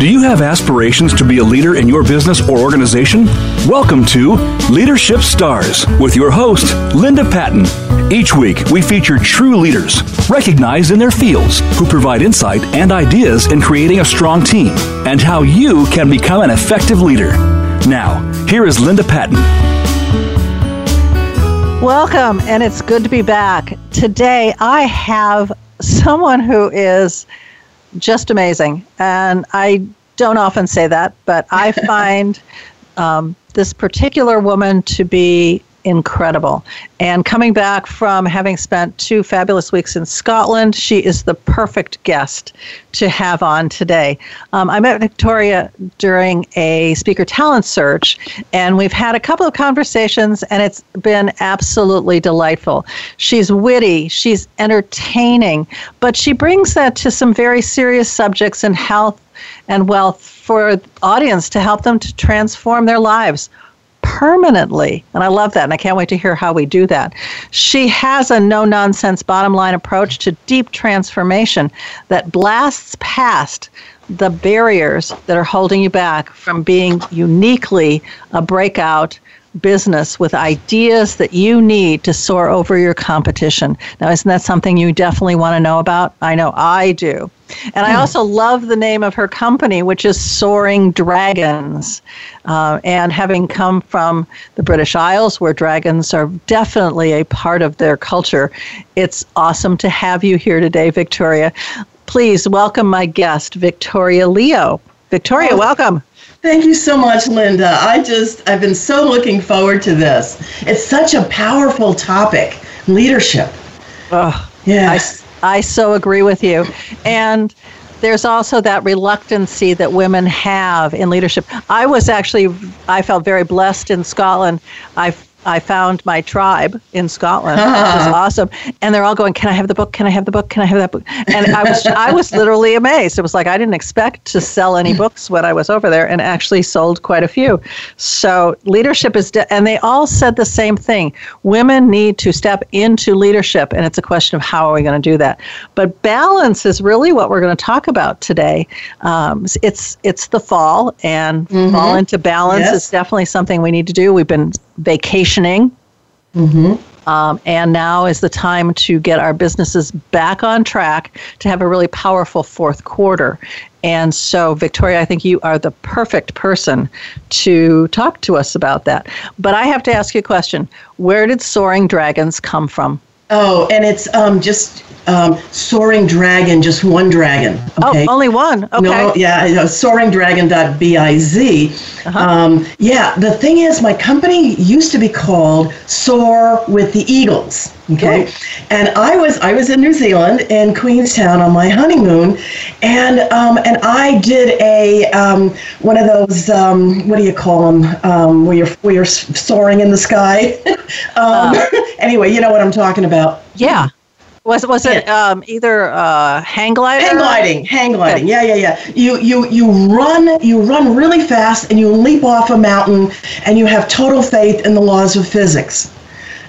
Do you have aspirations to be a leader in your business or organization? Welcome to Leadership Stars with your host, Linda Patten. Each week, we feature true leaders, recognized in their fields, who provide insight and ideas in creating a strong team and how you can become an effective leader. Now, here is Linda Patten. Welcome, and it's good to be back. Today, I have someone who is just amazing. And I don't often say that, but I find um, this particular woman to be incredible. And coming back from having spent two fabulous weeks in Scotland, she is the perfect guest to have on today. Um, I met Victoria during a speaker talent search, and we've had a couple of conversations, and it's been absolutely delightful. She's witty, she's entertaining, but she brings that to some very serious subjects in health and wealth for audience to help them to transform their lives permanently. And I love that. And I can't wait to hear how we do that. She has a no nonsense bottom line approach to deep transformation that blasts past the barriers that are holding you back from being uniquely a breakout business with ideas that you need to soar over your competition. Now, isn't that something you definitely want to know about? I know I do. And I hmm. also love the name of her company, which is Soaring Dragons. Uh, and having come from the British Isles, where dragons are definitely a part of their culture, it's awesome to have you here today, Victoria. Please welcome my guest, Victoria Leo. Victoria, welcome. Thank you so much, Linda. I just, I've been so looking forward to this. It's such a powerful topic leadership. Oh, yeah. I, I so agree with you. And there's also that reluctancy that women have in leadership. I was actually, I felt very blessed in Scotland. I I found my tribe in Scotland. It was awesome. And they're all going, Can I have the book? Can I have the book? Can I have that book? And I was I was literally amazed. It was like I didn't expect to sell any books when I was over there and actually sold quite a few. So leadership is de- and they all said the same thing. Women need to step into leadership and it's a question of how are we going to do that. But balance is really what we're going to talk about today. Um, it's it's the fall and mm-hmm. fall into balance yes. is definitely something we need to do. We've been vacationing. Mm-hmm. Um, and now is the time to get our businesses back on track to have a really powerful fourth quarter. And so, Victoria, I think you are the perfect person to talk to us about that. But I have to ask you a question Where did Soaring Dragons come from? Oh, and it's um, just um, Soaring Dragon, just one dragon. Oh, okay? Oh, only one. Okay. No, yeah, you know, soaringdragon.biz. Uh-huh. Um, yeah, the thing is, my company used to be called Soar with the Eagles. Okay, and I was I was in New Zealand in Queenstown on my honeymoon, and um, and I did a um, one of those um, what do you call them um, where you're where you're soaring in the sky. um, uh, anyway, you know what I'm talking about. Yeah. Was was it um, either uh, hang gliding? Hang gliding, hang gliding. Yeah, yeah, yeah. You you you run you run really fast and you leap off a mountain and you have total faith in the laws of physics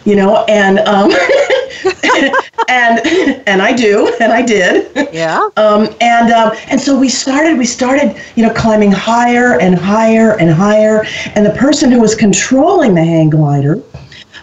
you know, and um, and and I do, and I did. Yeah. Um, and um, and so we started. We started, you know, climbing higher and higher and higher. And the person who was controlling the hang glider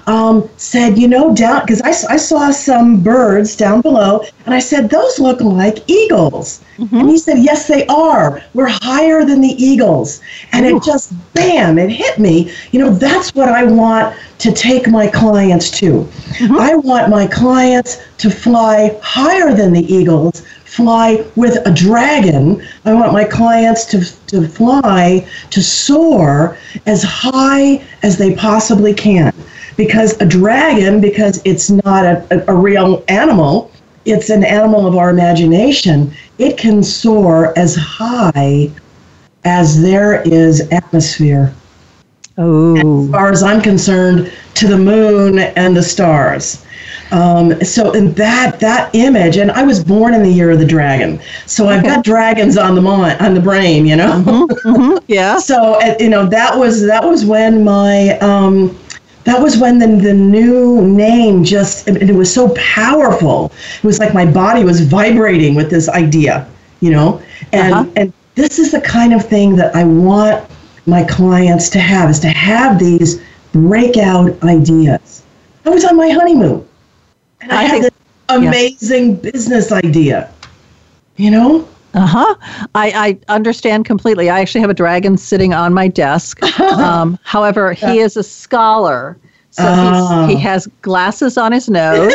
um, said, you know, down because I, I saw some birds down below, and I said, those look like eagles. Mm-hmm. And he said, yes, they are. We're higher than the eagles. And Ooh. it just, bam, it hit me. You know, that's what I want to take my clients to. Mm-hmm. I want my clients to fly higher than the eagles, fly with a dragon. I want my clients to, to fly, to soar as high as they possibly can because a dragon, because it's not a, a, real animal, it's an animal of our imagination, it can soar as high as there is atmosphere. Oh. As far as I'm concerned, to the moon and the stars. Um, so in that that image, and I was born in the year of the dragon, so I've got dragons on the mind, on the brain, you know. Mm-hmm, mm-hmm, yeah. so you know that was that was when my um, that was when the, the new name just it was so powerful it was like my body was vibrating with this idea you know and uh-huh. and this is the kind of thing that I want my clients to have is to have these breakout ideas. I was on my honeymoon and I, I had think- this amazing business idea. You know? Uh huh. I, I understand completely. I actually have a dragon sitting on my desk. Um, however, he is a scholar, so Oh. he's, he has glasses on his nose.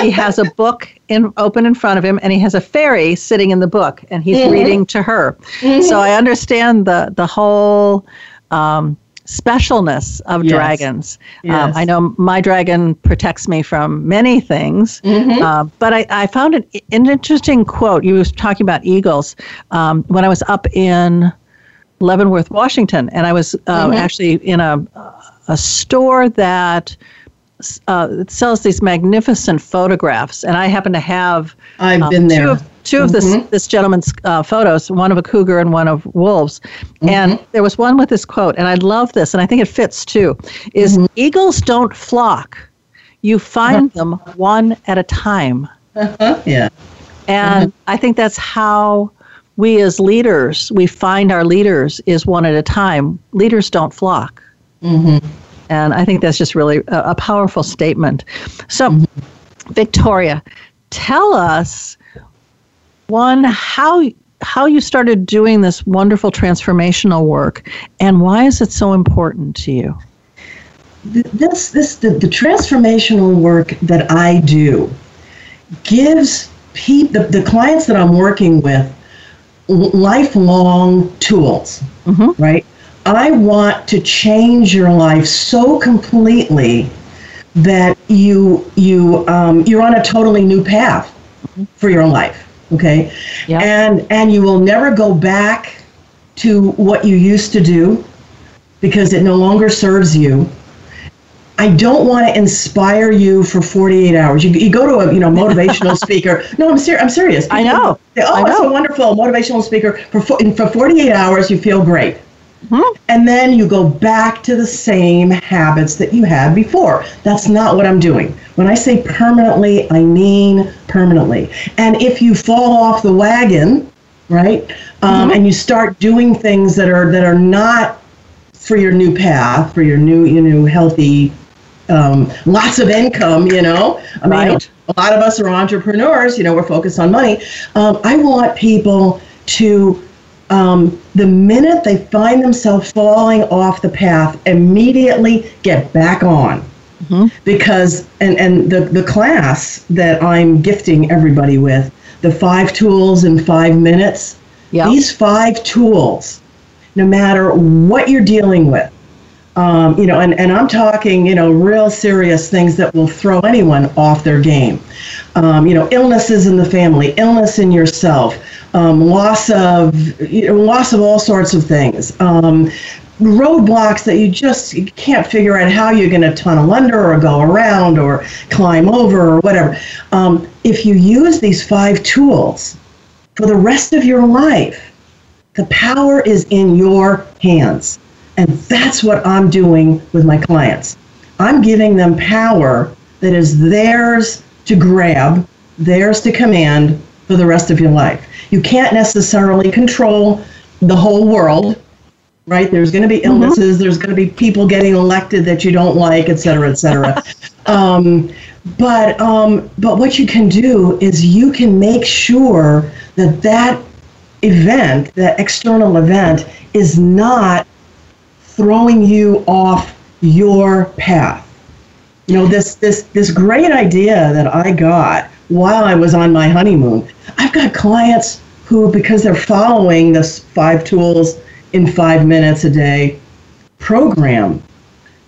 he has a book in open in front of him, and he has a fairy sitting in the book, and he's reading to her. So I understand the the whole. Um, specialness of Yes. dragons. Um, I know my dragon protects me from many things, uh, but I, I found an, an interesting quote. You was talking about eagles um, when I was up in Leavenworth, Washington, and I was uh, actually in a a store that uh, it sells these magnificent photographs, and I happen to have I've um, been there. Two of, two of this mm-hmm. this gentleman's uh, photos, one of a cougar and one of wolves. Mm-hmm. And there was one with this quote, and I love this, and I think it fits too. Is mm-hmm. eagles don't flock; you find uh-huh. them one at a time. Uh-huh. yeah. And I think that's how we as leaders we find our leaders is one at a time. Leaders don't flock. And I think that's just really a, a powerful statement. So, mm-hmm. Victoria, tell us one how how you started doing this wonderful transformational work, and why is it so important to you? This this the, the transformational work that I do gives pe- the, the clients that I'm working with lifelong tools, mm-hmm. right? I want to change your life so completely that you you um, you're on a totally new path for your life. Okay, Yeah. and and you will never go back to what you used to do because it no longer serves you. I don't want to inspire you for 48 hours. You, you go to a you know motivational speaker. No, I'm serious. I'm serious. I know. Say, oh, I know. so wonderful, motivational speaker. For fo- for 48 hours, you feel great, Mm-hmm. and then you go back to the same habits that you had before. That's not what I'm doing. When I say permanently, I mean permanently. And if you fall off the wagon, right, um, Mm-hmm. and you start doing things that are that are not for your new path, for your new, you know, healthy, um, lots of income, you know. I mean, Right. a lot of us are entrepreneurs, you know, we're focused on money. Um, I want people to, um, the minute they find themselves falling off the path, immediately get back on. Because, and, and the, the class that I'm gifting everybody with, the five tools in five minutes, Yeah. these five tools, no matter what you're dealing with, um, you know, and, and I'm talking, you know, real serious things that will throw anyone off their game. Um, you know, illnesses in the family, illness in yourself, um, loss of, you know, loss of all sorts of things. Um, roadblocks that you just can't figure out how you're going to tunnel under or go around or climb over or whatever. Um, if you use these five tools for the rest of your life, the power is in your hands. And that's what I'm doing with my clients. I'm giving them power that is theirs to grab, theirs to command for the rest of your life. You can't necessarily control the whole world, right? There's going to be illnesses, there's going to be people getting elected that you don't like, et cetera, et cetera. um, but um, but what you can do is you can make sure that that event, that external event, is not throwing you off your path. You know, this this this great idea that I got while I was on my honeymoon. I've got clients who, because they're following this five tools in five minutes a day program,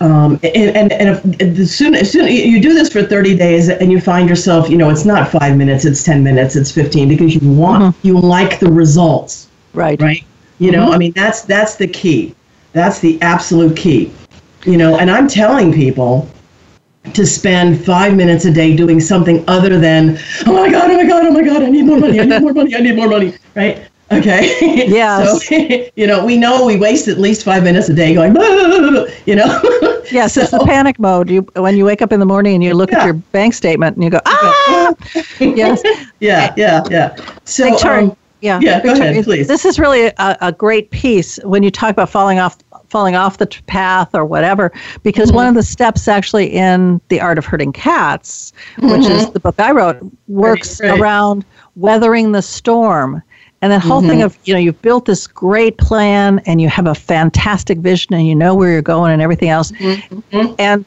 um, and and, and if, as soon as soon you do this for 30 days and you find yourself, you know, it's not five minutes, it's 10 minutes, it's 15 because you want you like the results Right. right? You know i mean that's that's the key. That's the absolute key. You know and i'm telling people to spend five minutes a day doing something other than oh my god oh my god oh my god i need more money i need more money i need more money right? Okay? Yeah. so you know we know we waste at least five minutes a day going you know? Yes, it's the panic mode. You when you wake up in the morning and you look at your bank statement and you go, ah, yes, yeah yeah yeah. So um, Yeah. Yeah, go ahead, please. This is really a, a great piece when you talk about falling off falling off the path or whatever because mm-hmm. one of the steps actually in the art of herding cats mm-hmm. which is mm-hmm. the book i wrote works right, right. around weathering the storm and that whole mm-hmm. thing of you know you've built this great plan and you have a fantastic vision and you know where you're going and everything else mm-hmm. and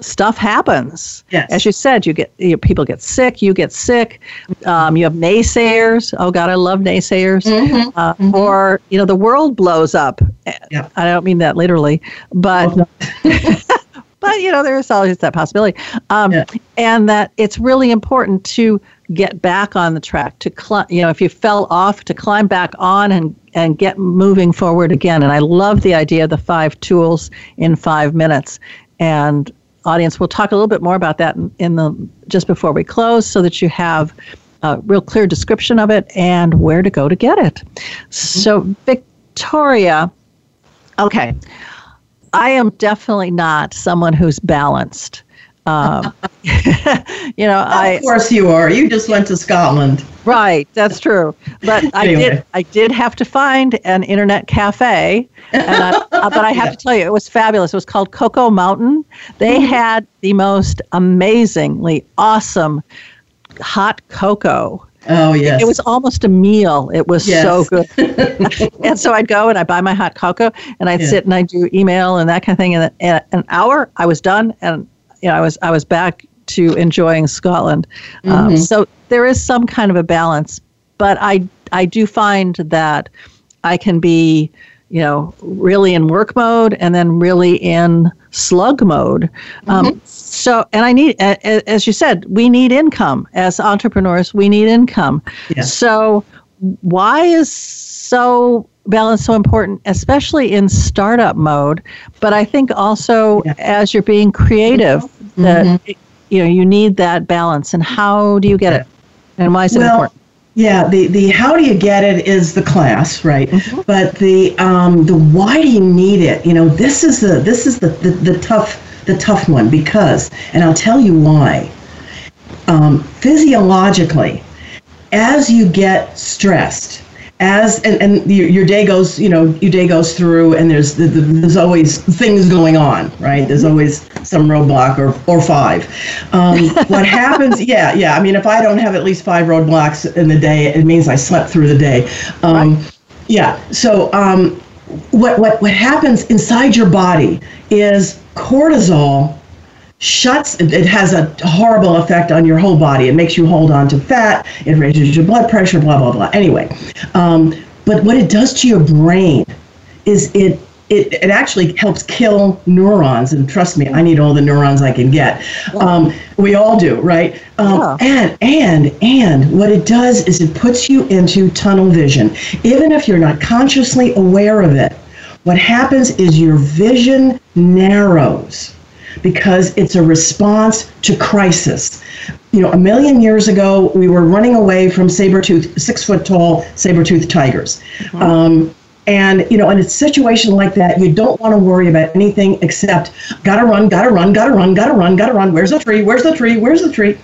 stuff happens. Yes. As you said, you get you, people get sick, you get sick. Um, you have naysayers. Oh God, I love naysayers. Mm-hmm. Uh, mm-hmm. Or you know, the world blows up. Yeah. I don't mean that literally, but. but you know, there's always that possibility, um, yeah. and that it's really important to get back on the track. To climb, you know, if you fell off, to climb back on and and get moving forward again. And I love the idea of the five tools in five minutes. And audience. We'll talk a little bit more about that in, in the just before we close, so that you have a real clear description of it and where to go to get it. Mm-hmm. So, Victoria, okay, I am definitely not someone who's balanced. Um, you know, of I. Of course you are. You just went to Scotland. Right, that's true. But I did. I did have to find an internet cafe, and I, uh, but I have yeah. to tell you, it was fabulous. It was called Cocoa Mountain. They mm-hmm. had the most amazingly awesome hot cocoa. Oh yes. It was almost a meal. It was yes. so good. and so I'd go and I'd buy my hot cocoa and I'd yeah. sit and I'd do email and that kind of thing. And in an hour I was done and you know, I was I was back to enjoying Scotland. Um, mm-hmm. Um, so there is some kind of a balance, but I I do find that I can be you know really in work mode and then really in slug mode. Um, mm-hmm. so and I need as you said we need income as entrepreneurs we need income. Yeah. So why is so balance so important, especially in startup mode. But I think also yeah. as you're being creative, mm-hmm. that you know you need that balance. And how do you get it? And why is it well, important? Yeah, the, the how do you get it is the class, right? Mm-hmm. But the um, the why do you need it? You know, this is the this is the, the, the tough the tough one because, and I'll tell you why. Um, physiologically, as you get stressed, as and, and your, your day goes you know your day goes through and there's the, the, there's always things going on right? There's always some roadblock or or five. Um, what happens yeah yeah i mean if i don't have at least five roadblocks in the day it means i slept through the day. Um, right. yeah so um, what what what happens inside your body is cortisol shuts it has a horrible effect on your whole body. It makes you hold on to fat it raises your blood pressure blah blah blah. Anyway um, but what it does to your brain is it it, it actually helps kill neurons and trust me i need all the neurons i can get. Um, we all do right? Um, yeah. and and and what it does is it puts you into tunnel vision. Even if you're not consciously aware of it what happens is your vision narrows because it's a response to crisis. You know, a million years ago, we were running away from saber-toothed, six-foot-tall saber-toothed tigers. Mm-hmm. Um, and you know, in a situation like that, you don't want to worry about anything except gotta run, gotta run, gotta run, gotta run, gotta run. Where's the tree? Where's the tree? Where's the tree?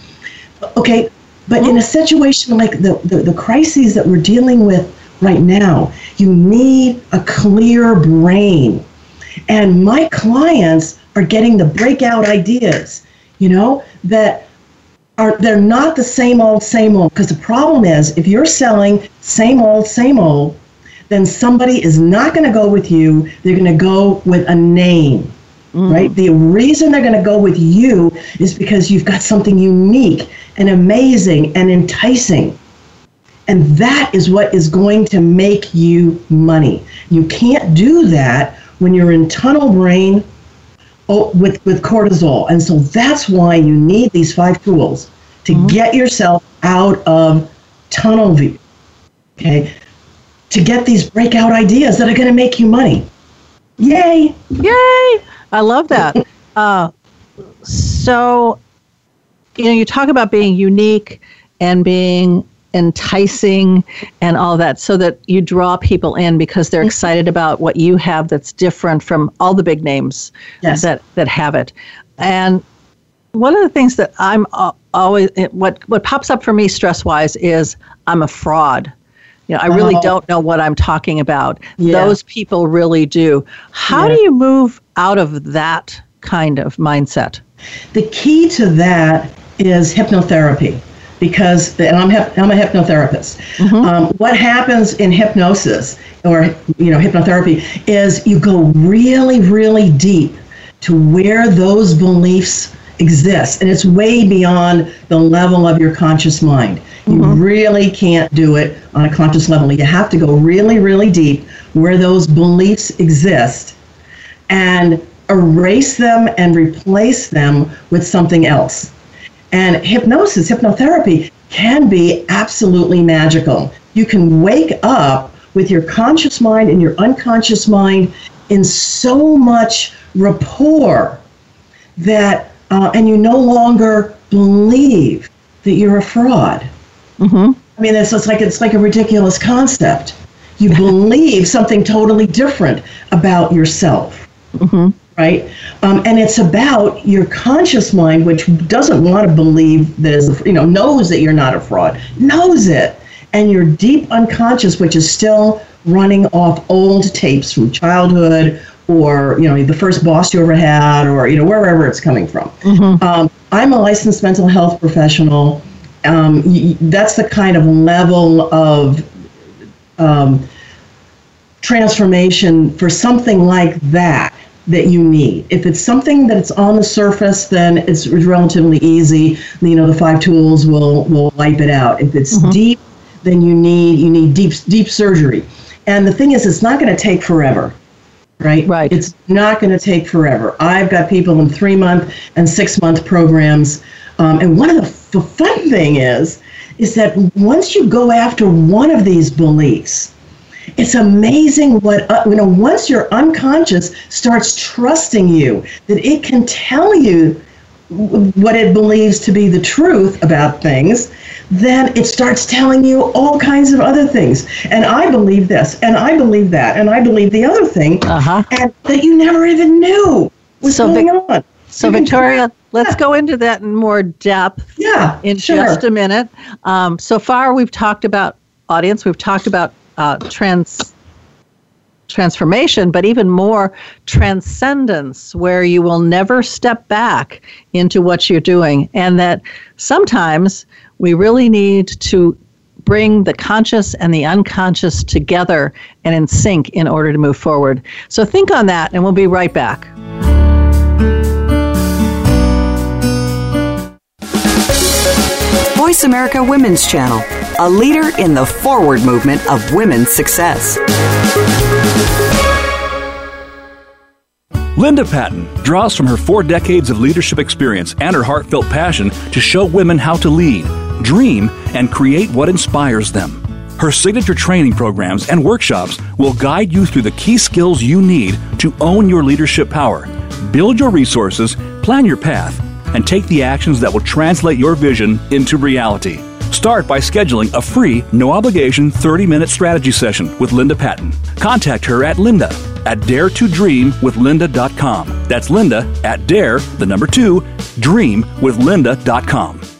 Okay, but in a situation like the, the, the crises that we're dealing with right now, you need a clear brain. And my clients are getting the breakout ideas, you know, that are they're not the same old, same old. Because the problem is if you're selling same old, same old, then somebody is not going to go with you. They're going to go with a name. Mm. Right? The reason they're going to go with you is because you've got something unique and amazing and enticing. And that is what is going to make you money. You can't do that when you're in tunnel brain oh, with, with cortisol. And so that's why you need these five tools to mm-hmm. get yourself out of tunnel view. Okay. To get these breakout ideas that are going to make you money. Yay. Yay. I love that. uh, so, you know, you talk about being unique and being enticing and all that so that you draw people in because they're mm-hmm. excited about what you have that's different from all the big names yes. that that have it and one of the things that i'm always what what pops up for me stress wise is i'm a fraud you know, I really Oh. don't know what I'm talking about. Yeah. Those people really do. How Yeah. do you move out of that kind of mindset? The key to that is hypnotherapy because, and I'm, I'm a hypnotherapist. Um, what happens in hypnosis or, you know, hypnotherapy is you go really, really deep to where those beliefs exist. And it's way beyond the level of your conscious mind. You really can't do it on a conscious level. You have to go really, really deep where those beliefs exist and erase them and replace them with something else. And hypnosis, hypnotherapy can be absolutely magical. You can wake up with your conscious mind and your unconscious mind in so much rapport that, uh, and you no longer believe that you're a fraud. Mm-hmm. I mean, it's, it's like it's like a ridiculous concept. You believe something totally different about yourself, right? Um, and it's about your conscious mind, which doesn't want to believe that is, you know, knows that you're not a fraud, knows it, and your deep unconscious, which is still running off old tapes from childhood or you know the first boss you ever had or you know wherever it's coming from. Um, I'm a licensed mental health professional. Um, y- that's the kind of level of um, transformation for something like that that you need. If it's something that's on the surface, then it's relatively easy. You know, the five tools will will wipe it out. If it's deep, then you need you need deep deep surgery. And the thing is, it's not going to take forever. Right? Right. It's not going to take forever. I've got people in three month and six month programs. Um, and one of the, the fun thing is, is that once you go after one of these beliefs, it's amazing what uh, you know once your unconscious starts trusting you that it can tell you what it believes to be the truth about things then it starts telling you all kinds of other things and i believe this and i believe that and i believe the other thing Uh-huh. and that you never even knew was So going Vic- on So, You Victoria, let's go into that in more depth yeah in sure. just a minute. Um, so far, we've talked about audience, we've talked about uh, trans transformation, but even more transcendence, where you will never step back into what you're doing, and that sometimes we really need to bring the conscious and the unconscious together and in sync in order to move forward. So think on that, and we'll be right back. Voice America Women's Channel, a leader in the forward movement of women's success. Linda Patten draws from her four decades of leadership experience and her heartfelt passion to show women how to lead, dream, and create what inspires them. Her signature training programs and workshops will guide you through the key skills you need to own your leadership power, build your resources, plan your path, and take the actions that will translate your vision into reality. Start by scheduling a free, no obligation 30 minute strategy session with Linda Patten. Contact her at Linda at dare to dream with daretodreamwithlinda.com. That's Linda at dare, the number two, dream with dreamwithlinda.com.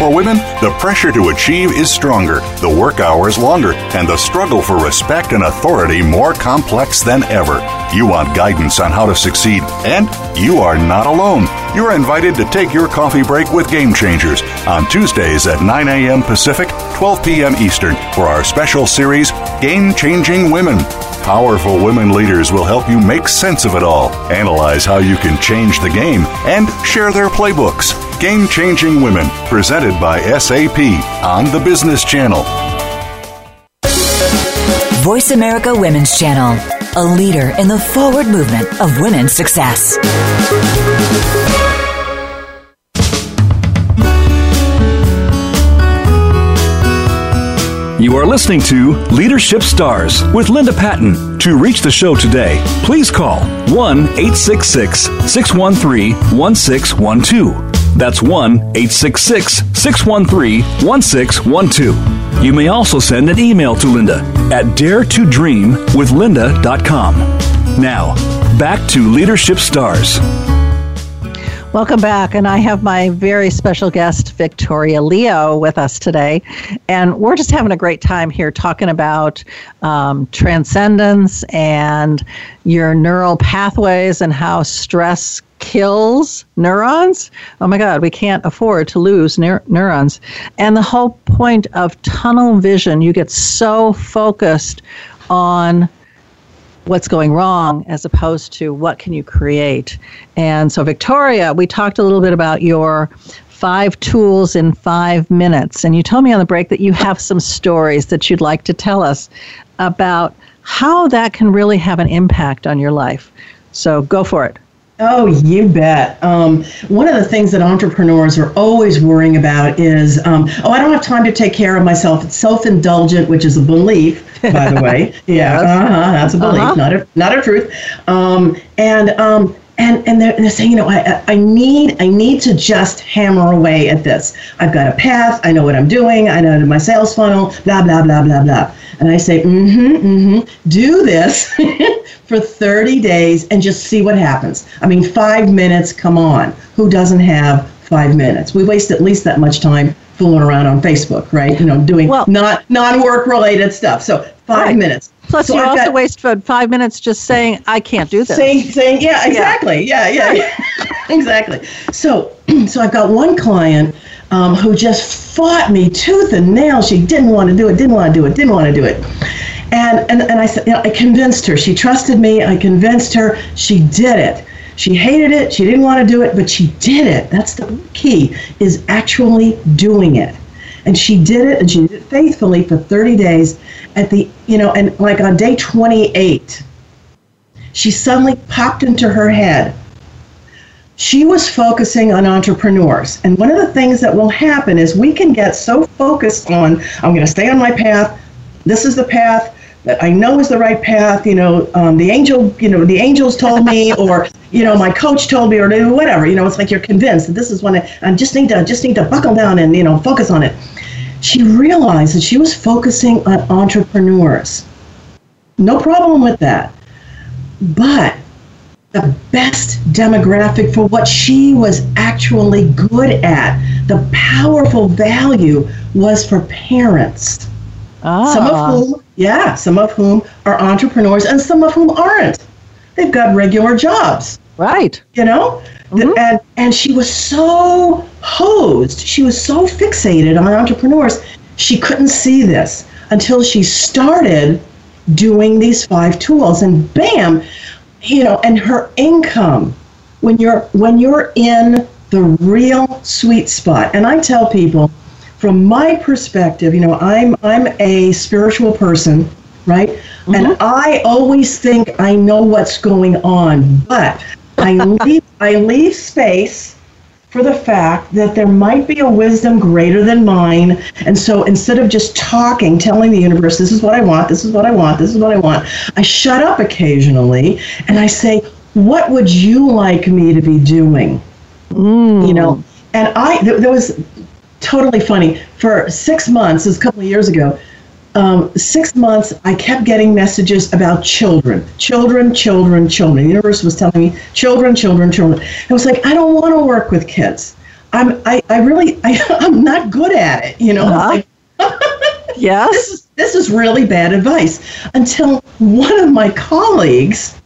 For women, the pressure to achieve is stronger, the work hours longer, and the struggle for respect and authority more complex than ever. You want guidance on how to succeed, and you are not alone. You're invited to take your coffee break with Game Changers on Tuesdays at 9 a.m. Pacific, 12 p.m. Eastern for our special series, Game Changing Women. Powerful women leaders will help you make sense of it all, analyze how you can change the game, and share their playbooks. Game Changing Women, presented by SAP on the Business Channel. Voice America Women's Channel, a leader in the forward movement of women's success. You are listening to Leadership Stars with Linda Patten. To reach the show today, please call 1 866 613 1612. That's 1 866 613 1612. You may also send an email to Linda at daretodreamwithlinda.com. Now, back to Leadership Stars. Welcome back. And I have my very special guest, Victoria Leo, with us today. And we're just having a great time here talking about um, transcendence and your neural pathways and how stress kills neurons. Oh my God, we can't afford to lose neur- neurons. And the whole point of tunnel vision, you get so focused on what's going wrong as opposed to what can you create. And so, Victoria, we talked a little bit about your five tools in five minutes. And you told me on the break that you have some stories that you'd like to tell us about how that can really have an impact on your life. So, go for it. Oh, you bet. Um, one of the things that entrepreneurs are always worrying about is, um, oh, I don't have time to take care of myself. It's self-indulgent, which is a belief, by the way. Yeah, Yes. uh-huh, that's a belief, Uh-huh. not a not a truth. Um, and um, and and they're, they're saying, you know, I I need I need to just hammer away at this. I've got a path. I know what I'm doing. I know my sales funnel. Blah blah blah blah blah. And I say, mm-hmm, mm-hmm. Do this for 30 days and just see what happens. I mean, five minutes. Come on, who doesn't have five minutes? We waste at least that much time fooling around on Facebook, right? You know, doing Well- not non-work related stuff. So five Right. minutes. Plus, So you I've also got- waste five minutes just saying, I can't do this. saying saying yeah exactly. Yeah yeah, yeah. exactly. So so i've got one client um, who just fought me tooth and nail. She didn't want to do it didn't want to do it didn't want to do it. And and, and i said you know, i convinced her. She trusted me. I convinced her. She did it. She hated it. She didn't want to do it but she did it. That's the key is actually doing it and she did it and she did it faithfully for 30 days at the you know and like on day 28 she suddenly popped into her head. She was focusing on entrepreneurs. And one of the things that will happen is we can get so focused on, I'm going to stay on my path. This is the path that I know is the right path. You know, um, the angel, you know, the angels told me, or, you know, my coach told me, or whatever. You know, it's like you're convinced that this is what I, I just need to, just need to buckle down and, you know, focus on it. She realized that she was focusing on entrepreneurs. No problem with that but the best demographic for what she was actually good at, the powerful value was for parents. Ah, Some of whom, yeah, some of whom are entrepreneurs and some of whom aren't. They've got regular jobs. Right. you know? The- and and she was so hosed. She was so fixated on entrepreneurs. She couldn't see this until she started doing these five tools and bam you know and her income when you're when you're in the real sweet spot. And i tell people from my perspective you know i'm i'm a spiritual person right mm-hmm. and i always think i know what's going on but i leave i leave space for the fact that there might be a wisdom greater than mine. And so instead of just talking, telling the universe, this is what I want, this is what I want, this is what I want, I shut up occasionally and I say, what would you like me to be doing? Mm. You know, and I, there was totally funny. For six months, this was a couple of years ago, um, six months, I kept getting messages about children, children, children, children. The universe was telling me, children, children, children. I was like, I don't want to work with kids. I'm, I, I really, I, I'm not good at it. You know, Uh-huh. like, this Yes. is this is really bad advice. Until one of my colleagues,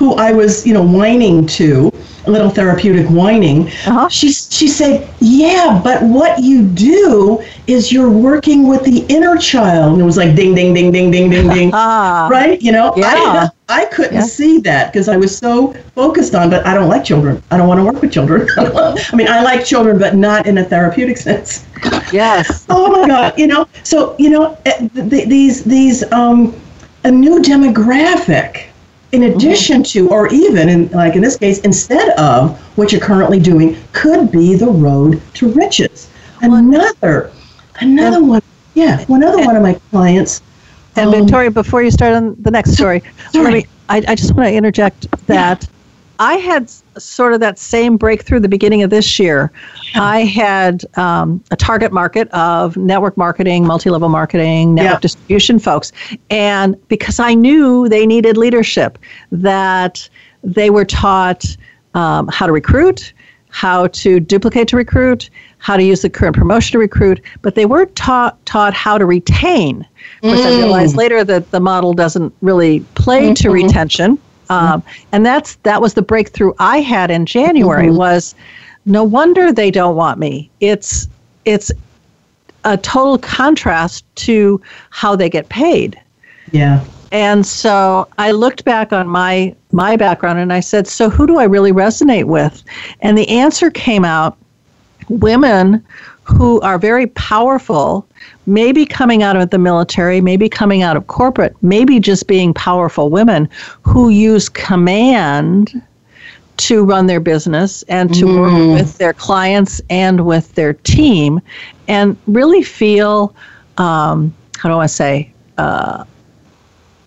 who I was, you know, whining to, a little therapeutic whining, Uh-huh. she she said, "Yeah, but what you do is you're working with the inner child." And it was like ding, ding, ding, ding, ding, ding, ding. Ah. Right? You know, Yeah. I, I couldn't Yeah. see that because I was so focused on, but I don't like children. I don't want to work with children. I mean, I like children, but not in a therapeutic sense Yes. oh my god you know so you know eh, th- th- these these um a new demographic in addition to or even in like in this case instead of what you're currently doing could be the road to riches another another one yeah. another other one of my clients. And um, Victoria, before you start on the next story, Sorry. me. I, I just want to interject that I had sort of that same breakthrough the beginning of this year. I had um, a target market of network marketing, multi-level marketing, network Yeah. distribution folks, and because I knew they needed leadership, that they were taught um, how to recruit, how to duplicate to recruit, how to use the current promotion to recruit, but they weren't taught taught how to retain. Of course, I realized later that the model doesn't really play to retention, um, and that's that was the breakthrough I had in January. Was no wonder they don't want me. It's it's a total contrast to how they get paid. yeah. And so I looked back on my my background and I said, so who do I really resonate with? And the answer came out women who are very powerful, maybe coming out of the military, maybe coming out of corporate, maybe just being powerful women who use command to run their business and to work with their clients and with their team and really feel um, how do I say uh,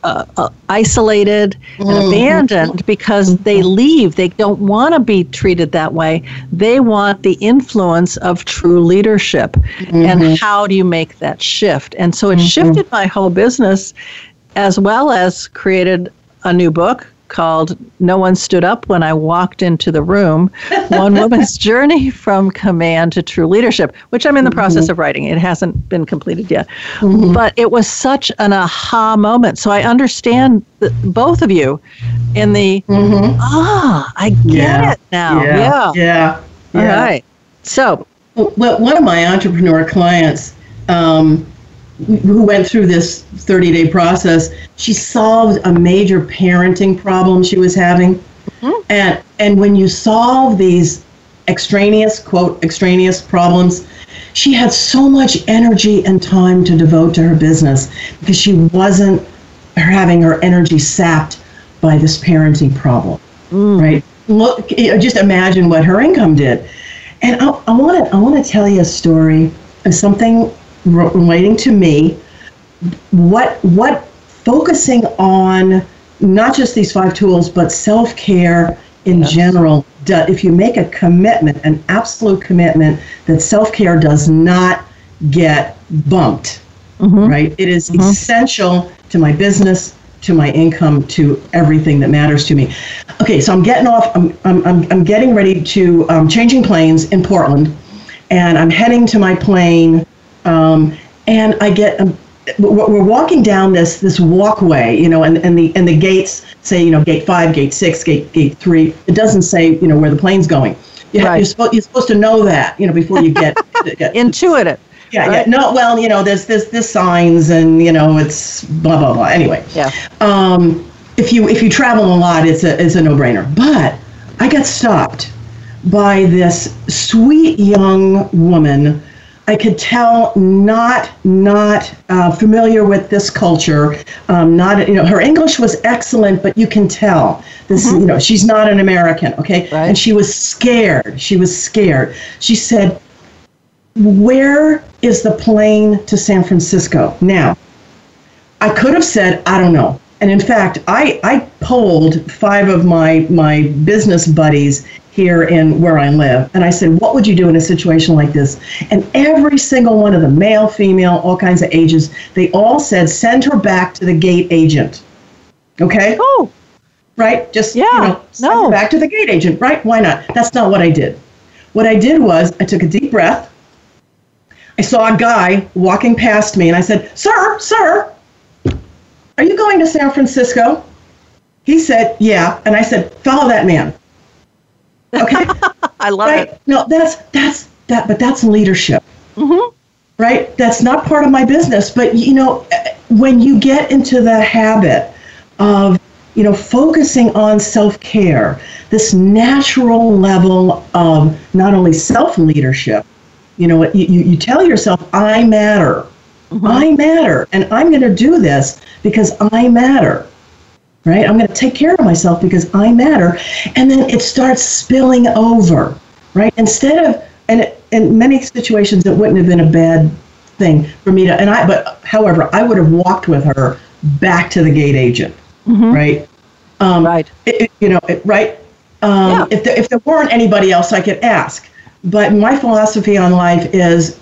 uh, uh, isolated and abandoned because they leave. They don't want to be treated that way. They want the influence of true leadership. And how do you make that shift? And so it shifted my whole business as well as created a new book called No One Stood Up When I Walked Into the Room One Woman's Journey from Command to True Leadership, which I'm in the process of writing. It hasn't been completed yet. But it was such an aha moment. So I understand the, both of you in the, ah, I get Yeah. it now. Yeah. Yeah. Yeah. All yeah. right. So, Well, one of my entrepreneur clients um, who went through this 30 day process, she solved a major parenting problem she was having. Mm-hmm. And, and when you solve these extraneous, quote, extraneous problems, she had so much energy and time to devote to her business because she wasn't having her energy sapped by this parenting problem mm. right? Look, uh, just imagine what her income did. And I want to I want to tell you a story of something relating to me. What what focusing on not just these five tools, but self care in general. Do, if you make a commitment, an absolute commitment that self care does not get bumped, right? It is essential to my business, to my income, to everything that matters to me. Okay, so I'm getting off. I'm I'm I'm, I'm getting ready to um, changing planes in Portland, and I'm heading to my plane, um, and I get. Um, we're walking down this this walkway, you know, and, and the and the gates say, you know, gate five, gate six, gate gate three. It doesn't say, you know, where the plane's going. You have, Right. you're, supposed, you're supposed to know that, you know, before you get, get intuitive. yeah, right? yeah. No, well, you know, there's this this signs and you know it's blah blah blah. Anyway, Yeah. um, if you if you travel a lot, it's a it's a no brainer. But I got stopped by this sweet young woman. I could tell not not uh, familiar with this culture. Um, not you know her English was excellent, but you can tell this you know she's not an American. Okay, Right. and she was scared. She was scared. She said, where is the plane to San Francisco? Now, I could have said, I don't know. And in fact, I, I polled five of my, my business buddies here in where I live. And I said, what would you do in a situation like this? And every single one of them, male, female, all kinds of ages, they all said, send her back to the gate agent. Okay? Oh, right? Just Yeah, you know, send no. her back to the gate agent, right? Why not? That's not what I did. What I did was I took a deep breath. I saw a guy walking past me, and I said, "Sir, sir, are you going to San Francisco?" He said, "Yeah," and I said, "Follow that man." Okay, I love right? it. No, that's that's that, but that's leadership mm-hmm. right? That's not part of my business. But you know, eh, when you get into the habit of you know focusing on self-care, this natural level of not only self-leadership, you know, you, you you tell yourself, I matter. Mm-hmm. I matter, and I'm going to do this because I matter. Right? I'm going to take care of myself because I matter, and then it starts spilling over. Right? Instead of and in many situations it wouldn't have been a bad thing for me to. And I, but however, I would have walked with her back to the gate agent, right? Um, Right. it- you know, it, right? Um, Yeah. if, there, if there weren't anybody else, I could ask. But my philosophy on life is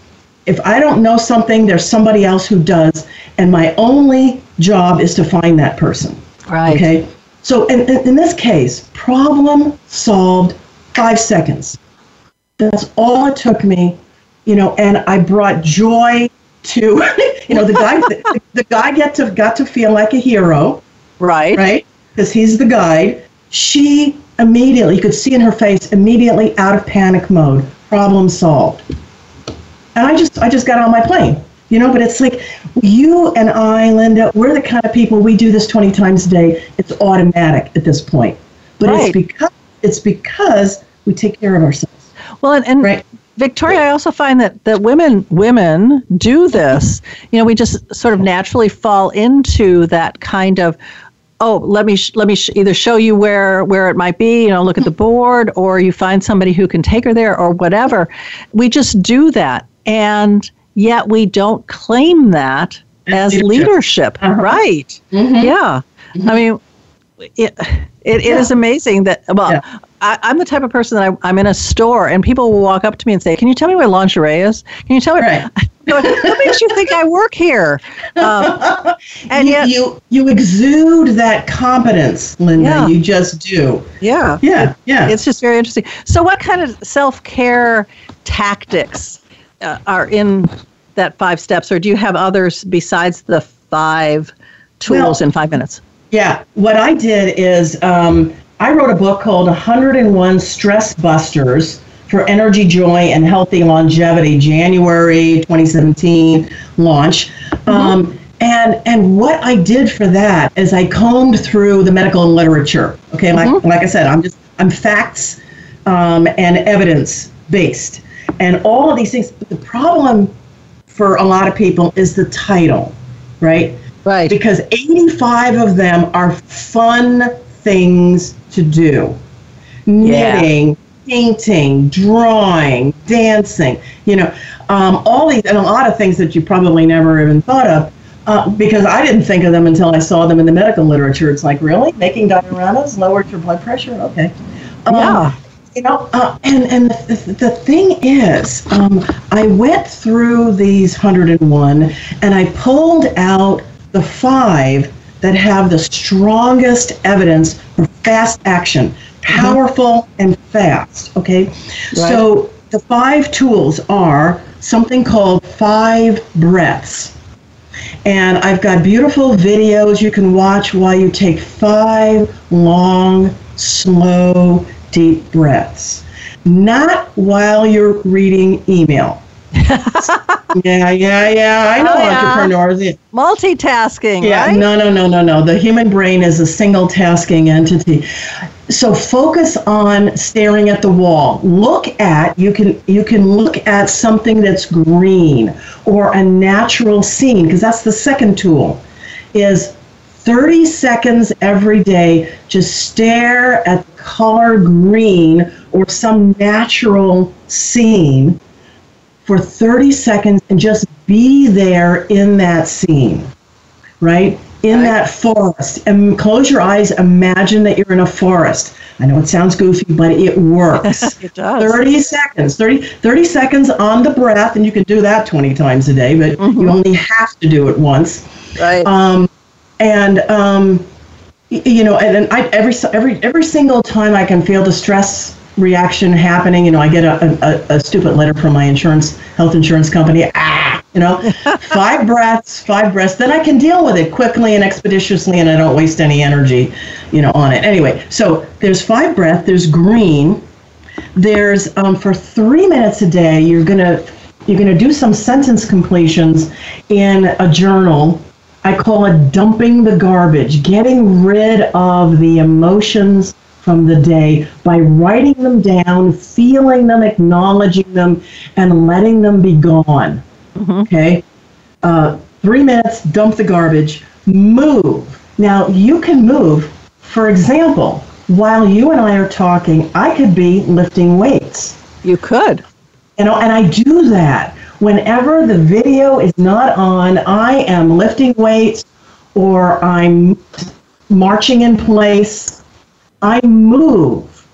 if I don't know something, there's somebody else who does, and my only job is to find that person. Right. Okay. So in, in, in this case, problem solved, five seconds. That's all it took me, you know, and I brought joy to, you know, the guy. the, the guy get to got to feel like a hero Right. right? Because he's the guide. She immediately, you could see in her face, immediately out of panic mode. Problem solved. And I just, I just got on my plane, you know. But it's like you and I, Linda, we're the kind of people we do this 20 times a day. It's automatic at this point. But Right. it's because it's because we take care of ourselves. Well, and, and Right. Victoria, I also find that, that women women do this. You know, we just sort of naturally fall into that kind of, oh, let me sh- let me sh- either show you where where it might be. You know, look at the board, or you find somebody who can take her there, or whatever. We just do that, and yet we don't claim that as As leadership, leadership. Uh-huh. right? Yeah, I mean, it, it, it is amazing that well Yeah. I, i'm the type of person that I, i'm in a store and people will walk up to me and say can you tell me where lingerie is can you tell me Right. what, what makes you think i work here um, and you, yet you you exude that competence, Linda. Yeah. You just do. yeah Yeah, yeah. it's just very interesting so what kind of self-care tactics uh, are in that five steps or do you have others besides the five tools Well- in five minutes? Yeah, what I did is um, I wrote a book called 101 Stress Busters for Energy, Joy, and Healthy Longevity, January 2017 launch. Um, and and what I did for that is I combed through the medical literature. Okay, like like I said, I'm just I'm facts um, and evidence based, and all of these things. But the problem for a lot of people is the title, right? right because 85 of them are fun things to do knitting painting drawing dancing you know um, all these and a lot of things that you probably never even thought of uh, because i didn't think of them until i saw them in the medical literature it's like really making dioramas lowers your blood pressure okay um, Yeah. You know, uh, and and the, the thing is, um, I went through these 101, and I pulled out the five that have the strongest evidence for fast action, powerful and fast. Okay, so the five tools are something called five breaths. And I've got beautiful videos you can watch while you take five long, slow, deep breaths. Not while you're reading email. yeah, yeah, yeah. I know Oh, yeah. entrepreneurs. Yeah, multitasking yeah, right no, no, no, no, no. The human brain is a single tasking entity. So focus on staring at the wall. Look at you can you can look at something that's green or a natural scene because that's the second tool. Is 30 seconds every day just stare at color green or some natural scene for 30 seconds and just be there in that scene, right? In that forest. And close your eyes, imagine that you're in a forest. I know it sounds goofy, but it works. It does. 30 seconds, 30, 30 seconds on the breath, and you can do that 20 times a day, but Mm-hmm. you only have to do it once. right Um, and um, you know, and, and I, every every every single time I can feel the stress reaction happening. You know, I get a, a, a stupid letter from my insurance health insurance company. Ah, you know, five breaths, five breaths. Then I can deal with it quickly and expeditiously, and I don't waste any energy, you know, on it. Anyway, so there's five breath. There's green. There's um, for three minutes a day. You're gonna you're gonna do some sentence completions in a journal. I call it dumping the garbage, getting rid of the emotions from the day by writing them down, feeling them, acknowledging them, and letting them be gone. Okay? Uh, three minutes, dump the garbage, move. Now, you can move, for example, while you and I are talking, I could be lifting weights you could you know and i do that whenever the video is not on, I am lifting weights or I'm marching in place. I move,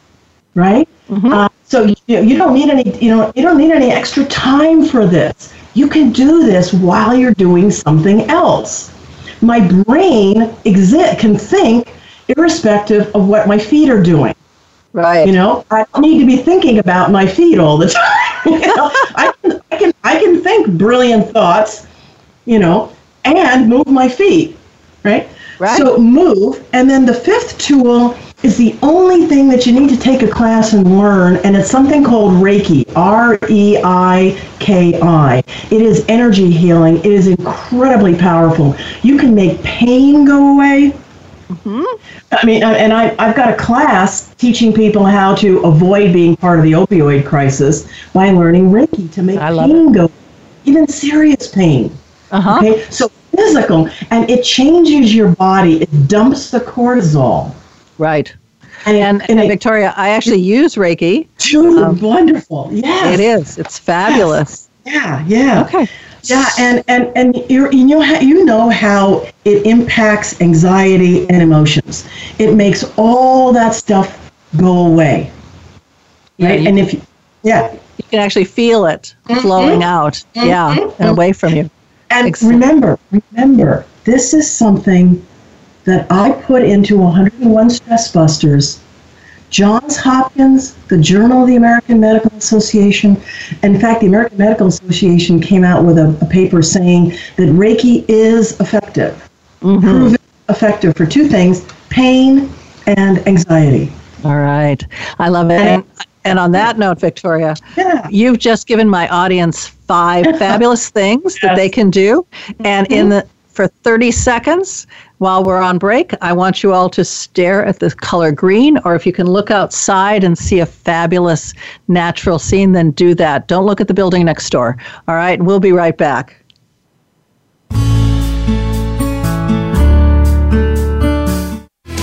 right? Uh, so you, you don't need any, you know, you don't need any extra time for this. You can do this while you're doing something else. My brain exist can think irrespective of what my feet are doing. Right. You know, I don't need to be thinking about my feet all the time. you know, I I can, I can think brilliant thoughts, you know, and move my feet, right? Right. So move, and then the fifth tool is the only thing that you need to take a class and learn, and it's something called Reiki, R E I K I. It is energy healing. It is incredibly powerful. You can make pain go away. I mean, and I, I've got a class teaching people how to avoid being part of the opioid crisis by learning Reiki to make I pain go, even serious pain. Uh-huh. Okay, so physical, and it changes your body. It dumps the cortisol. Right. And, And, and and it, Victoria, I actually use Reiki. it's wonderful. Yeah, It is. It's fabulous. Yeah, yeah. Okay. Yeah, and and and you're, you know how you know how it impacts anxiety and emotions. It makes all that stuff go away. Yeah, Right? you- and if you, yeah, You can actually feel it mm-hmm. flowing out. Mm-hmm. Yeah. And mm-hmm. away from you. and Excellent. remember, remember, this is something that I put into 101 Stress Busters. Johns Hopkins, the Journal of the American Medical Association. In fact, the American Medical Association came out with a, a paper saying that Reiki is effective, mm-hmm. proven effective for two things pain and anxiety. All right. I love it. And, and on that note, Victoria, Yeah. you've just given my audience five fabulous things that they can do. And in mm-hmm. the for 30 seconds while we're on break, I want you all to stare at the color green, or if you can look outside and see a fabulous natural scene, then do that. Don't look at the building next door. All right, we'll be right back.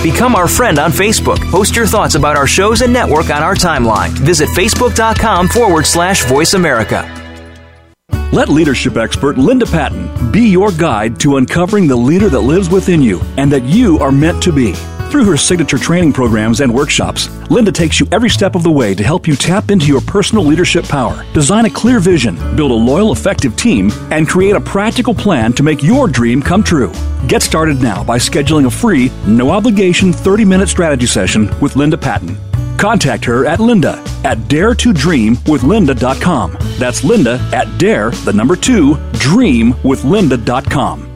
Become our friend on Facebook. Post your thoughts about our shows and network on our timeline. Visit facebook.com forward slash voice America. Let leadership expert Linda Patten be your guide to uncovering the leader that lives within you and that you are meant to be. Through her signature training programs and workshops, Linda takes you every step of the way to help you tap into your personal leadership power, design a clear vision, build a loyal, effective team, and create a practical plan to make your dream come true. Get started now by scheduling a free, no obligation 30 minute strategy session with Linda Patten. Contact her at linda at dare to dream with daretodreamwithlinda.com. That's linda at dare, the number two, dream with dreamwithlinda.com.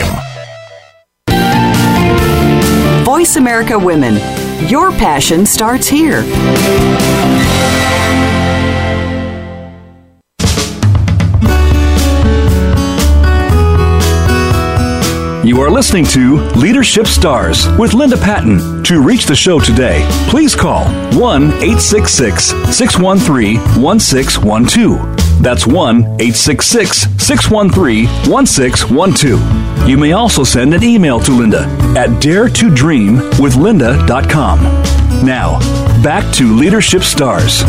Voice America Women. Your passion starts here. You are listening to Leadership Stars with Linda Patten. To reach the show today, please call 1 866 613 1612. That's 1 866 613 1612. You may also send an email to Linda at daretodreamwithlinda.com. Now, back to Leadership Stars.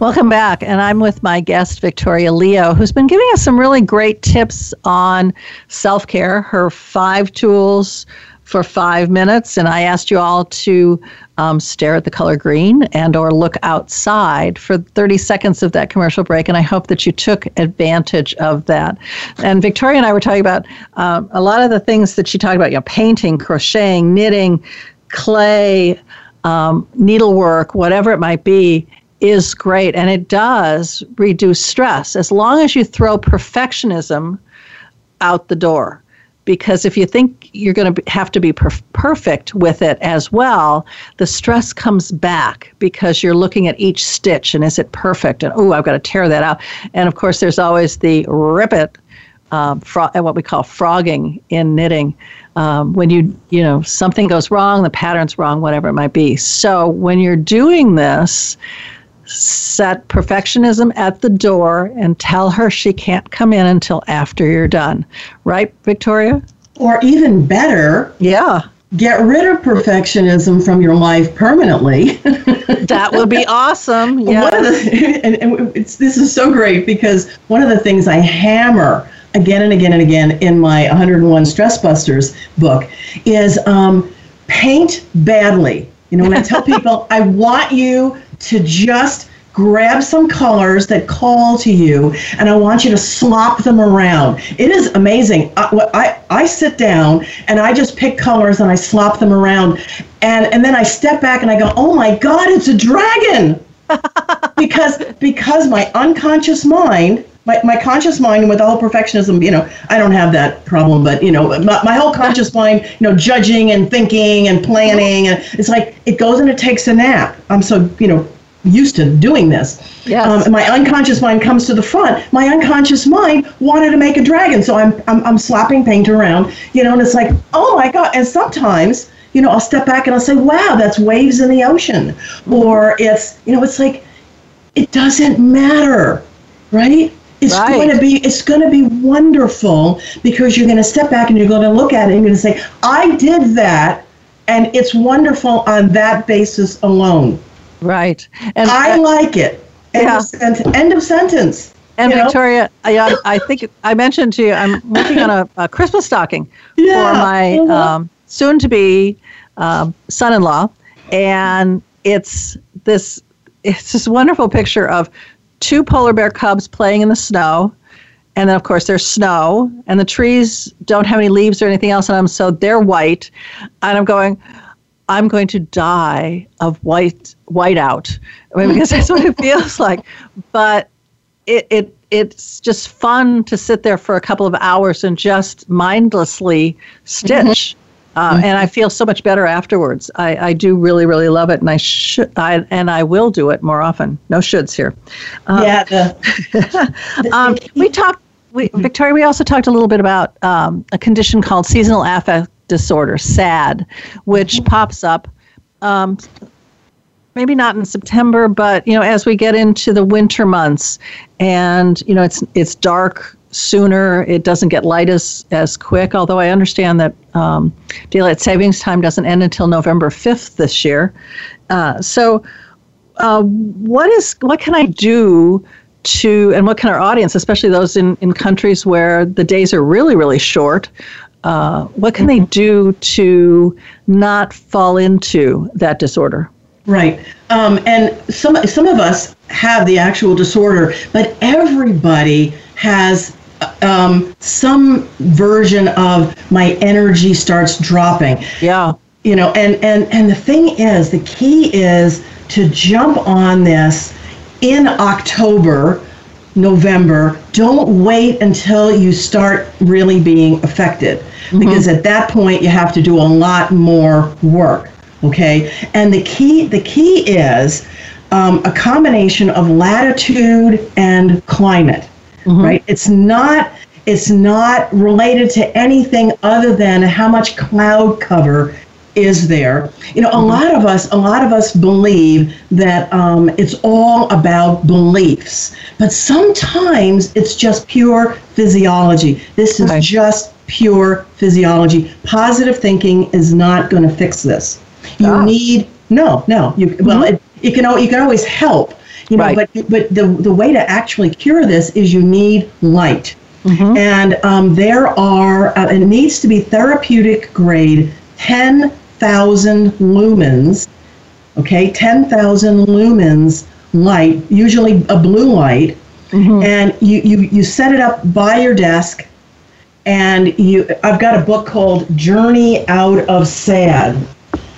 Welcome back. And I'm with my guest, Victoria Leo, who's been giving us some really great tips on self care, her five tools for five minutes. And I asked you all to um, stare at the color green and or look outside for 30 seconds of that commercial break. And I hope that you took advantage of that. And Victoria and I were talking about um, a lot of the things that she talked about, you know, painting, crocheting, knitting, clay, um, needlework, whatever it might be, is great. And it does reduce stress as long as you throw perfectionism out the door. Because if you think you're going to have to be perf- perfect with it as well, the stress comes back because you're looking at each stitch and is it perfect? And oh, I've got to tear that out. And of course, there's always the rip it, um, fro- what we call frogging in knitting. Um, when you you know something goes wrong, the pattern's wrong, whatever it might be. So when you're doing this, set perfectionism at the door and tell her she can't come in until after you're done. Right, Victoria? Or even better, yeah. Get rid of perfectionism from your life permanently. that would be awesome. Yeah. and, and this is so great because one of the things I hammer again and again and again in my 101 Stress Busters book is um, paint badly. You know, when I tell people, I want you to just grab some colors that call to you and I want you to slop them around. It is amazing. I, I, I sit down and I just pick colors and I slop them around. And, and then I step back and I go, oh my God, it's a dragon. because because my unconscious mind my, my conscious mind with all perfectionism you know i don't have that problem but you know my, my whole conscious mind you know judging and thinking and planning and it's like it goes and it takes a nap i'm so you know used to doing this. Yes. Um, my unconscious mind comes to the front. My unconscious mind wanted to make a dragon, so I'm, I'm I'm slapping paint around, you know, and it's like, oh my god! And sometimes, you know, I'll step back and I'll say, wow, that's waves in the ocean, or it's, you know, it's like, it doesn't matter, right? It's right. going to be it's going to be wonderful because you're going to step back and you're going to look at it and you're going to say, I did that, and it's wonderful on that basis alone. Right. And I uh, like it. End, yeah. of, sent- end of sentence. And Victoria, I, I think I mentioned to you, I'm working on a, a Christmas stocking yeah. for my uh-huh. um, soon to be um, son in law. And it's this it's this wonderful picture of two polar bear cubs playing in the snow. And then, of course, there's snow, and the trees don't have any leaves or anything else on them, so they're white. And I'm going, I'm going to die of white whiteout. I mean, because that's what it feels like. But it, it it's just fun to sit there for a couple of hours and just mindlessly stitch. Mm-hmm. Uh, mm-hmm. and I feel so much better afterwards. I, I do really, really love it, and I should, I and I will do it more often. No shoulds here. Um, yeah. The, um, we talked, we, Victoria. We also talked a little bit about um, a condition called seasonal affect disorder, SAD, which mm-hmm. pops up. Um, maybe not in September, but you know, as we get into the winter months, and you know, it's it's dark sooner. It doesn't get light as as quick. Although I understand that um, daylight savings time doesn't end until November fifth this year. Uh, so, uh, what is what can I do? To and what can our audience, especially those in, in countries where the days are really really short, uh, what can they do to not fall into that disorder? Right. Um, and some, some of us have the actual disorder, but everybody has um, some version of my energy starts dropping. Yeah. You know, and, and, and the thing is, the key is to jump on this in October November. Don't wait until you start really being affected mm-hmm. because at that point you have to do a lot more work. Okay, and the key the key is um, a combination of latitude and climate. Mm-hmm. Right? It's not it's not related to anything other than how much cloud cover is there. You know, a mm-hmm. lot of us, a lot of us believe that um, it's all about beliefs, but sometimes it's just pure physiology. This is just pure physiology. Positive thinking is not going to fix this. You ah. need no, no. You well, mm-hmm. it, it can you can always help. You know, right. but but the the way to actually cure this is you need light. Mm-hmm. And um, there are, uh, it needs to be therapeutic grade 10,000 lumens, okay, 10,000 lumens light, usually a blue light, mm-hmm. and you, you, you set it up by your desk. And you, I've got a book called Journey Out of Sad.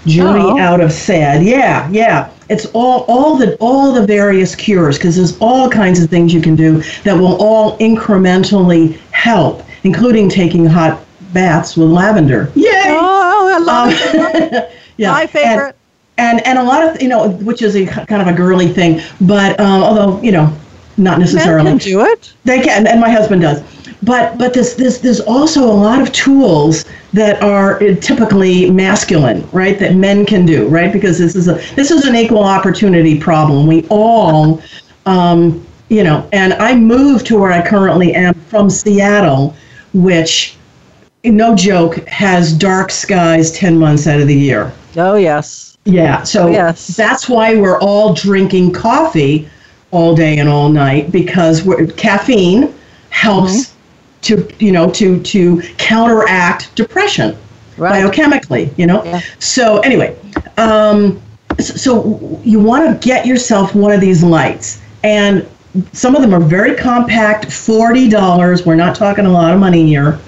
Journey oh. Out of Sad. Yeah, yeah. It's all all the all the various cures because there's all kinds of things you can do that will all incrementally help, including taking hot baths with lavender. Yay! Oh, I love it. Um, yeah, My favorite. And, and and a lot of you know, which is a kind of a girly thing, but um, although you know, not necessarily. Men can do it. They can, and my husband does. But but this this there's also a lot of tools that are typically masculine, right? That men can do, right? Because this is a this is an equal opportunity problem. We all, um, you know, and I moved to where I currently am from Seattle, which, no joke, has dark skies ten months out of the year. Oh yes. Yeah, so Yes. that's why we're all drinking coffee all day and all night because we're, caffeine helps to you know to to counteract depression Right. biochemically. You know. Yeah. So anyway, um, so you want to get yourself one of these lights, and some of them are very compact, forty dollars. We're not talking a lot of money here.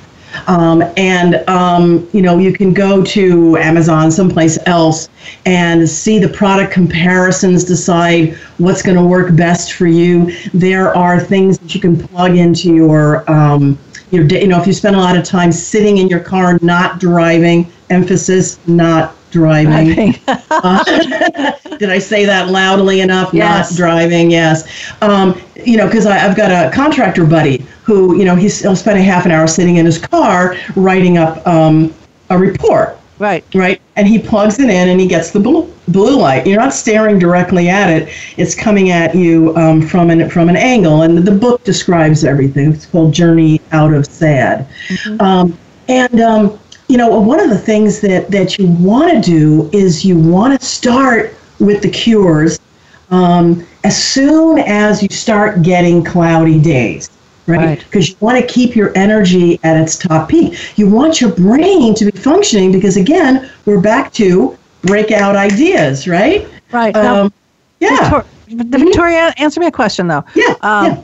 Um, and um, you know you can go to Amazon, someplace else, and see the product comparisons. Decide what's going to work best for you. There are things that you can plug into your um, your day. You know, if you spend a lot of time sitting in your car, not driving. Emphasis: not driving. Uh, did I say that loudly enough? Yes. Not driving, yes. Um, you know, because I've got a contractor buddy who, you know, he's he'll spend a half an hour sitting in his car writing up um, a report, Right. right? And he plugs it in and he gets the blue, blue light. You're not staring directly at it; it's coming at you um, from an from an angle. And the book describes everything. It's called Journey Out of Sad. Um, and um, you know, one of the things that that you want to do is you want to start with the cures um, as soon as you start getting cloudy days. Right? Right. Because you want to keep your energy at its top peak. You want your brain to be functioning because, again, we're back to breakout ideas, right? Right. Now, Um, yeah. Victor- Victoria, answer me a question though. Yeah, Um, yeah.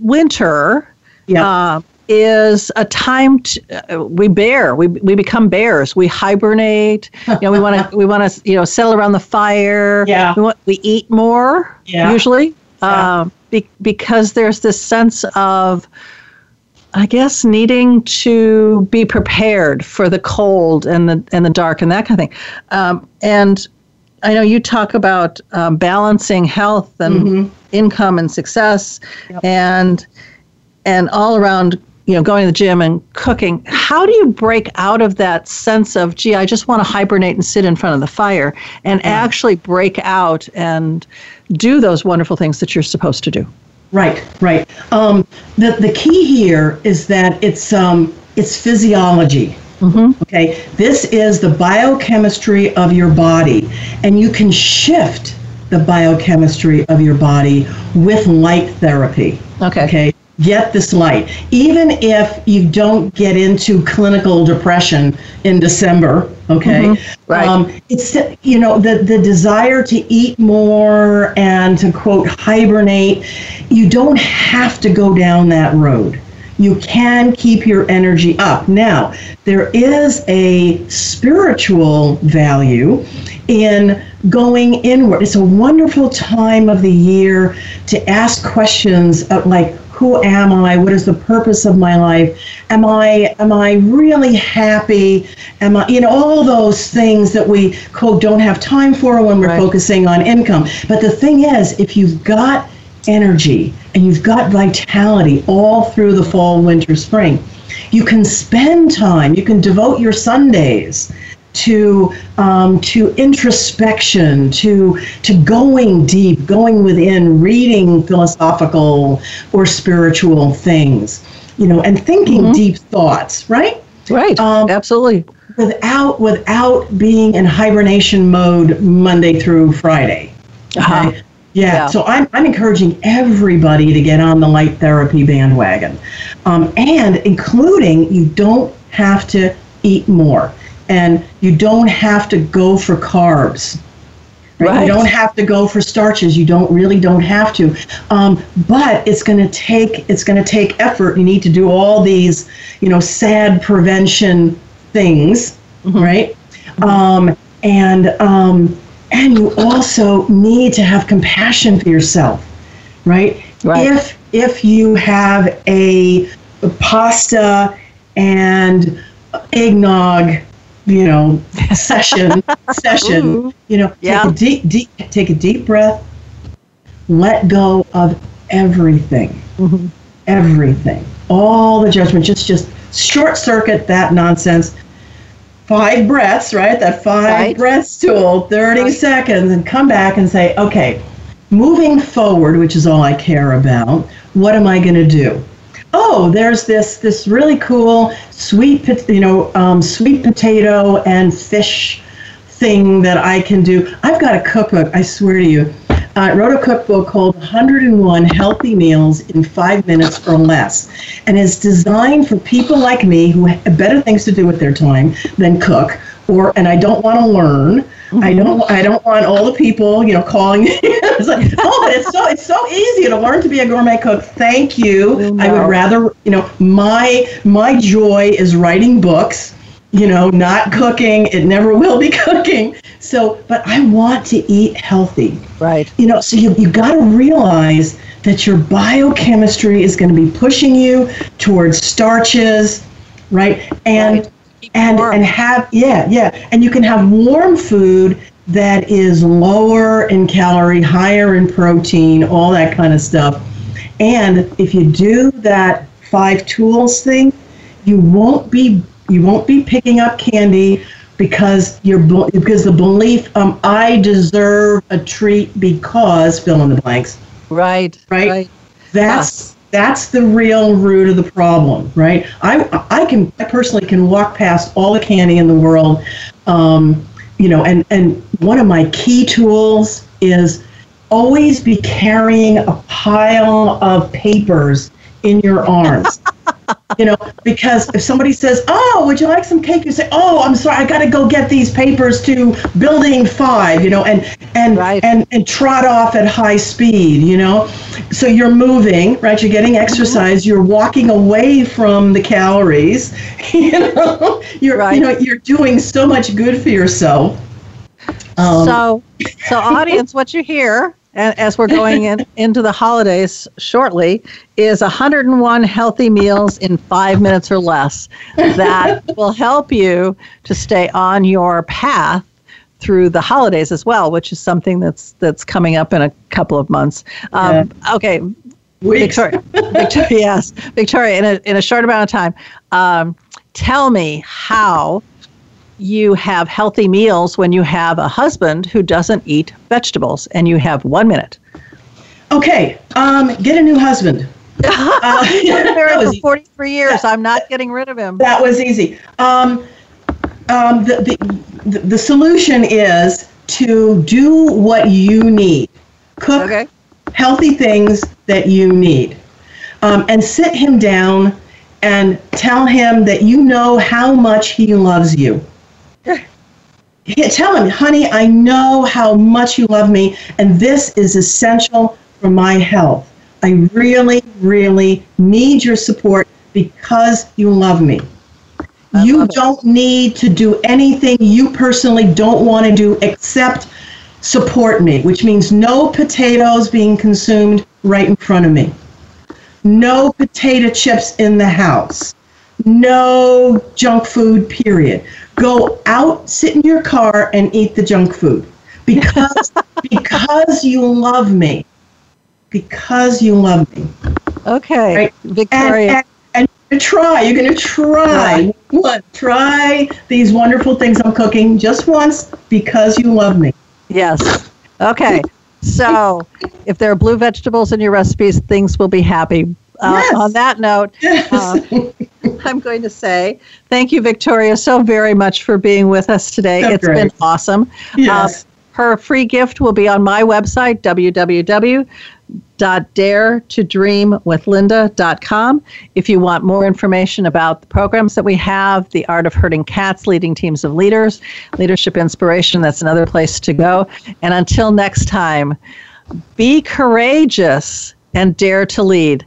Winter Yeah. uh, is a time to, uh, we bear. We we become bears. We hibernate. You know, we want to we want to you know settle around the fire. Yeah. We want we eat more. Yeah. Usually, Yeah. um, be, because there's this sense of. I guess needing to be prepared for the cold and the and the dark and that kind of thing, um, and I know you talk about um, balancing health and income and success, and and all around, you know, going to the gym and cooking. How do you break out of that sense of, gee, I just want to hibernate and sit in front of the fire, and actually break out and do those wonderful things that you're supposed to do? Right, right. Um, the the key here is that it's um, it's physiology. Okay, this is the biochemistry of your body, and you can shift the biochemistry of your body with light therapy. Okay. Okay. Get this light. Even if you don't get into clinical depression in December, okay? Right. Um, it's you know the the desire to eat more and to quote hibernate. You don't have to go down that road. You can keep your energy up. Now, there is a spiritual value in going inward. It's a wonderful time of the year to ask questions of like who am I? What is the purpose of my life? Am I am I really happy? Am I you know all those things that we quote don't have time for when we're Right. focusing on income. But the thing is, if you've got energy and you've got vitality all through the fall, winter, spring, you can spend time. You can devote your Sundays to um, to introspection, to to going deep, going within, reading philosophical or spiritual things, you know, and thinking deep thoughts, right? Right. Um, Absolutely. Without without being in hibernation mode Monday through Friday. Uh-huh. Yeah. Yeah. So I'm, I'm encouraging everybody to get on the light therapy bandwagon. Um, and including you don't have to eat more and you don't have to go for carbs. Right? Right. You don't have to go for starches. You don't really don't have to. Um, but it's going to take it's going to take effort. You need to do all these, you know, sad prevention things, right? Um, and um, and you also need to have compassion for yourself, right? Right. If if you have a pasta and eggnog, you know, session, session, you know, Yeah. take a deep, deep, take a deep breath, let go of everything, mm-hmm. everything, all the judgment, just, just short circuit that nonsense. Five breaths, right? That five Right. breaths tool, 30 Right. seconds, and come back and say, okay, moving forward, which is all I care about, what am I going to do? Oh, there's this this really cool sweet, you know, um, sweet potato and fish thing that I can do. I've got a cookbook. I swear to you, I wrote a cookbook called 101 Healthy Meals in Five Minutes or Less, and it's designed for people like me who have better things to do with their time than cook, or and I don't want to learn. I mm-hmm. don't. I don't want all the people, you know, calling me. it's like, oh, but it's so it's so easy to learn to be a gourmet cook. Thank you. Oh, I would rather, you know, my my joy is writing books. You know, not cooking. It never will be cooking. So, but I want to eat healthy. Right. You know, so you you got to realize that your biochemistry is going to be pushing you towards starches, right? And Right. And warm. and have yeah yeah and you can have warm food that is lower in calorie higher in protein all that kind of stuff and if you do that five tools thing you won't be you won't be picking up candy because you're because the belief um, i deserve a treat because fill in the blanks Right. Right. that's that's the real root of the problem, right? I I can I personally can walk past all the candy in the world, um, you know, and and one of my key tools is always be carrying a pile of papers in your arms. you know, because if somebody says, "Oh, would you like some cake?" You say, "Oh, I'm sorry, I got to go get these papers to building 5, you know, and and Right. and and trot off at high speed, you know. So you're moving, right? You're getting exercise. You're walking away from the calories. You know, you're Right. you know you're doing so much good for yourself. Um, so, so audience, what you hear, and as we're going in, into the holidays shortly, is 101 healthy meals in five minutes or less that will help you to stay on your path through the holidays as well, which is something that's that's coming up in a couple of months. Um, Okay, weeks. Victoria, Victoria, yes, Victoria. In a in a short amount of time, um, tell me how you have healthy meals when you have a husband who doesn't eat vegetables, and you have one minute. Okay, um, get a new husband. Uh, that, married was, for 43 years. I'm not getting rid of him. that was easy. Um, um, the, the, the solution is to do what you need. Cook Okay. healthy things that you need. Um, and sit him down and tell him that you know how much he loves you. Tell him, honey, I know how much you love me, and this is essential for my health. I really, really need your support because you love me. I you love it. don't need to do anything you personally don't want to do except support me, which means no potatoes being consumed right in front of me. No potato chips in the house. No junk food, period. Go out, sit in your car, and eat the junk food. Because, because you love me. Because you love me. Okay, Right. Victoria. And, and, try. You're going to try. One, try these wonderful things I'm cooking just once because you love me. yes. Okay. So, if there are blue vegetables in your recipes, things will be happy. Uh, Yes. On that note, uh, I'm going to say thank you, Victoria, so very much for being with us today. So It's been awesome. Yes. Uh, her free gift will be on my website, www.daretodreamwithlinda.com. If you want more information about the programs that we have, The Art of Herding Cats, Leading Teams of Leaders, Leadership Inspiration, that's another place to go. And until next time, be courageous and dare to lead.